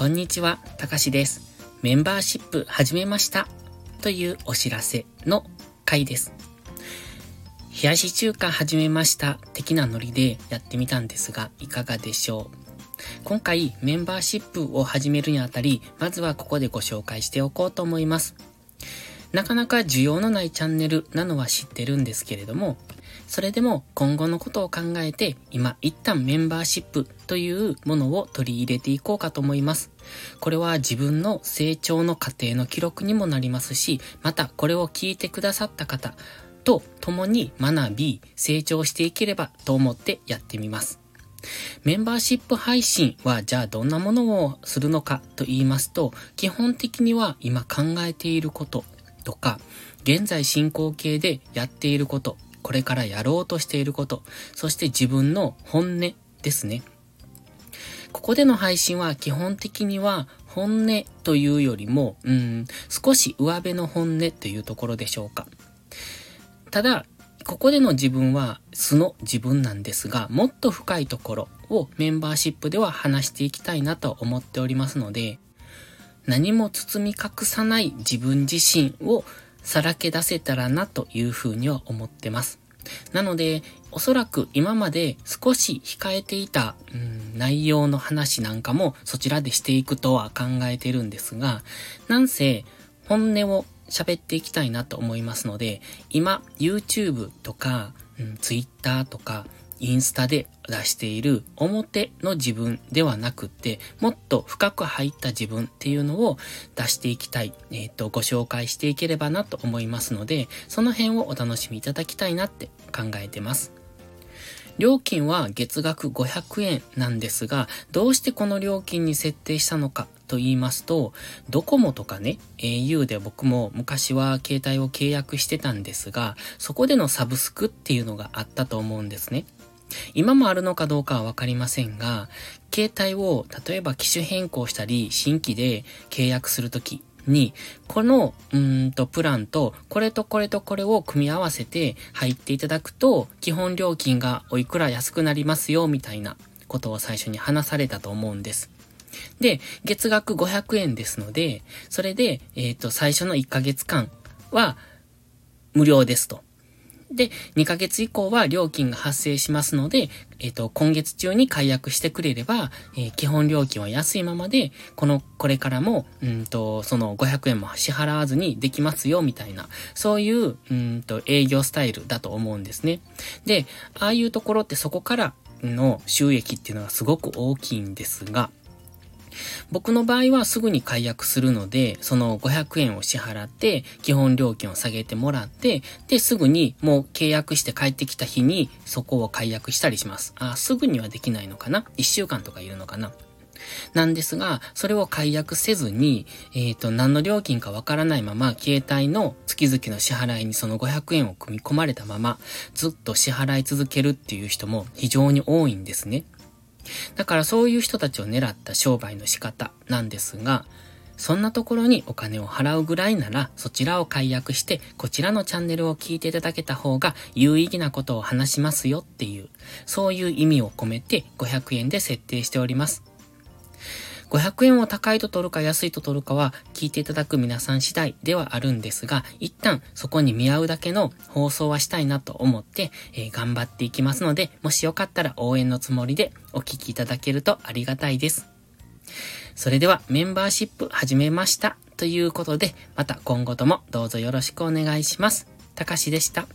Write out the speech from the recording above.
こんにちは、たかしです。メンバーシップ始めました。というお知らせの回です。冷やし中華始めました的なノリでやってみたんですが、いかがでしょう今回メンバーシップを始めるにあたり、まずはここでご紹介しておこうと思います。なかなか需要のないチャンネルなのは知ってるんですけれども、それでも今後のことを考えて、今一旦メンバーシップというものを取り入れていこうかと思います。これは自分の成長の過程の記録にもなりますし、またこれを聞いてくださった方と共に学び、成長していければと思ってやってみます。メンバーシップ配信はじゃあどんなものをするのかと言いますと、基本的には今考えていることとか、現在進行形でやっていること、これからやろうとしていること、そして自分の本音ですね。ここでの配信は基本的には本音というよりも、うん、少し上辺の本音というところでしょうか。ただ、ここでの自分は素の自分なんですが、もっと深いところをメンバーシップでは話していきたいなと思っておりますので、何も包み隠さない自分自身をさらけ出せたらなというふうには思ってます。なので、おそらく今まで少し控えていた、うん、内容の話なんかもそちらでしていくとは考えてるんですが、なんせ本音を喋っていきたいなと思いますので、今 YouTube とか、うん、Twitter とかインスタで出している表の自分ではなくて、もっと深く入った自分っていうのを出していきたい、えっ、ー、と、ご紹介していければなと思いますので、その辺をお楽しみいただきたいなって考えてます。料金は月額500円なんですが、どうしてこの料金に設定したのかと言いますと、ドコモとかね、au で僕も昔は携帯を契約してたんですが、そこでのサブスクっていうのがあったと思うんですね。今もあるのかどうかはわかりませんが、携帯を例えば機種変更したり、新規で契約するときに、この、うんと、プランと、これとこれとこれを組み合わせて入っていただくと、基本料金がおいくら安くなりますよ、みたいなことを最初に話されたと思うんです。で、月額500円ですので、それで、えっ、ー、と、最初の1ヶ月間は無料ですと。で、2ヶ月以降は料金が発生しますので、えっ、ー、と、今月中に解約してくれれば、えー、基本料金は安いままで、この、これからも、うんと、その500円も支払わずにできますよ、みたいな、そういう、うんと、営業スタイルだと思うんですね。で、ああいうところってそこからの収益っていうのがすごく大きいんですが、僕の場合はすぐに解約するので、その500円を支払って、基本料金を下げてもらって、で、すぐにもう契約して帰ってきた日にそこを解約したりします。あ、すぐにはできないのかな ?1 週間とかいるのかな？なんですが、それを解約せずに、えっ、ー、と、何の料金かわからないまま、携帯の月々の支払いにその500円を組み込まれたまま、ずっと支払い続けるっていう人も非常に多いんですね。だからそういう人たちを狙った商売の仕方なんですが、そんなところにお金を払うぐらいなら、そちらを解約して、こちらのチャンネルを聞いていただけた方が有意義なことを話しますよっていう、そういう意味を込めて500円で設定しております。500円を高いと取るか安いと取るかは聞いていただく皆さん次第ではあるんですが、一旦そこに見合うだけの放送はしたいなと思って、えー、頑張っていきますので、もしよかったら応援のつもりでお聞きいただけるとありがたいです。それではメンバーシップ始めましたということで、また今後ともどうぞよろしくお願いします。たかしでした。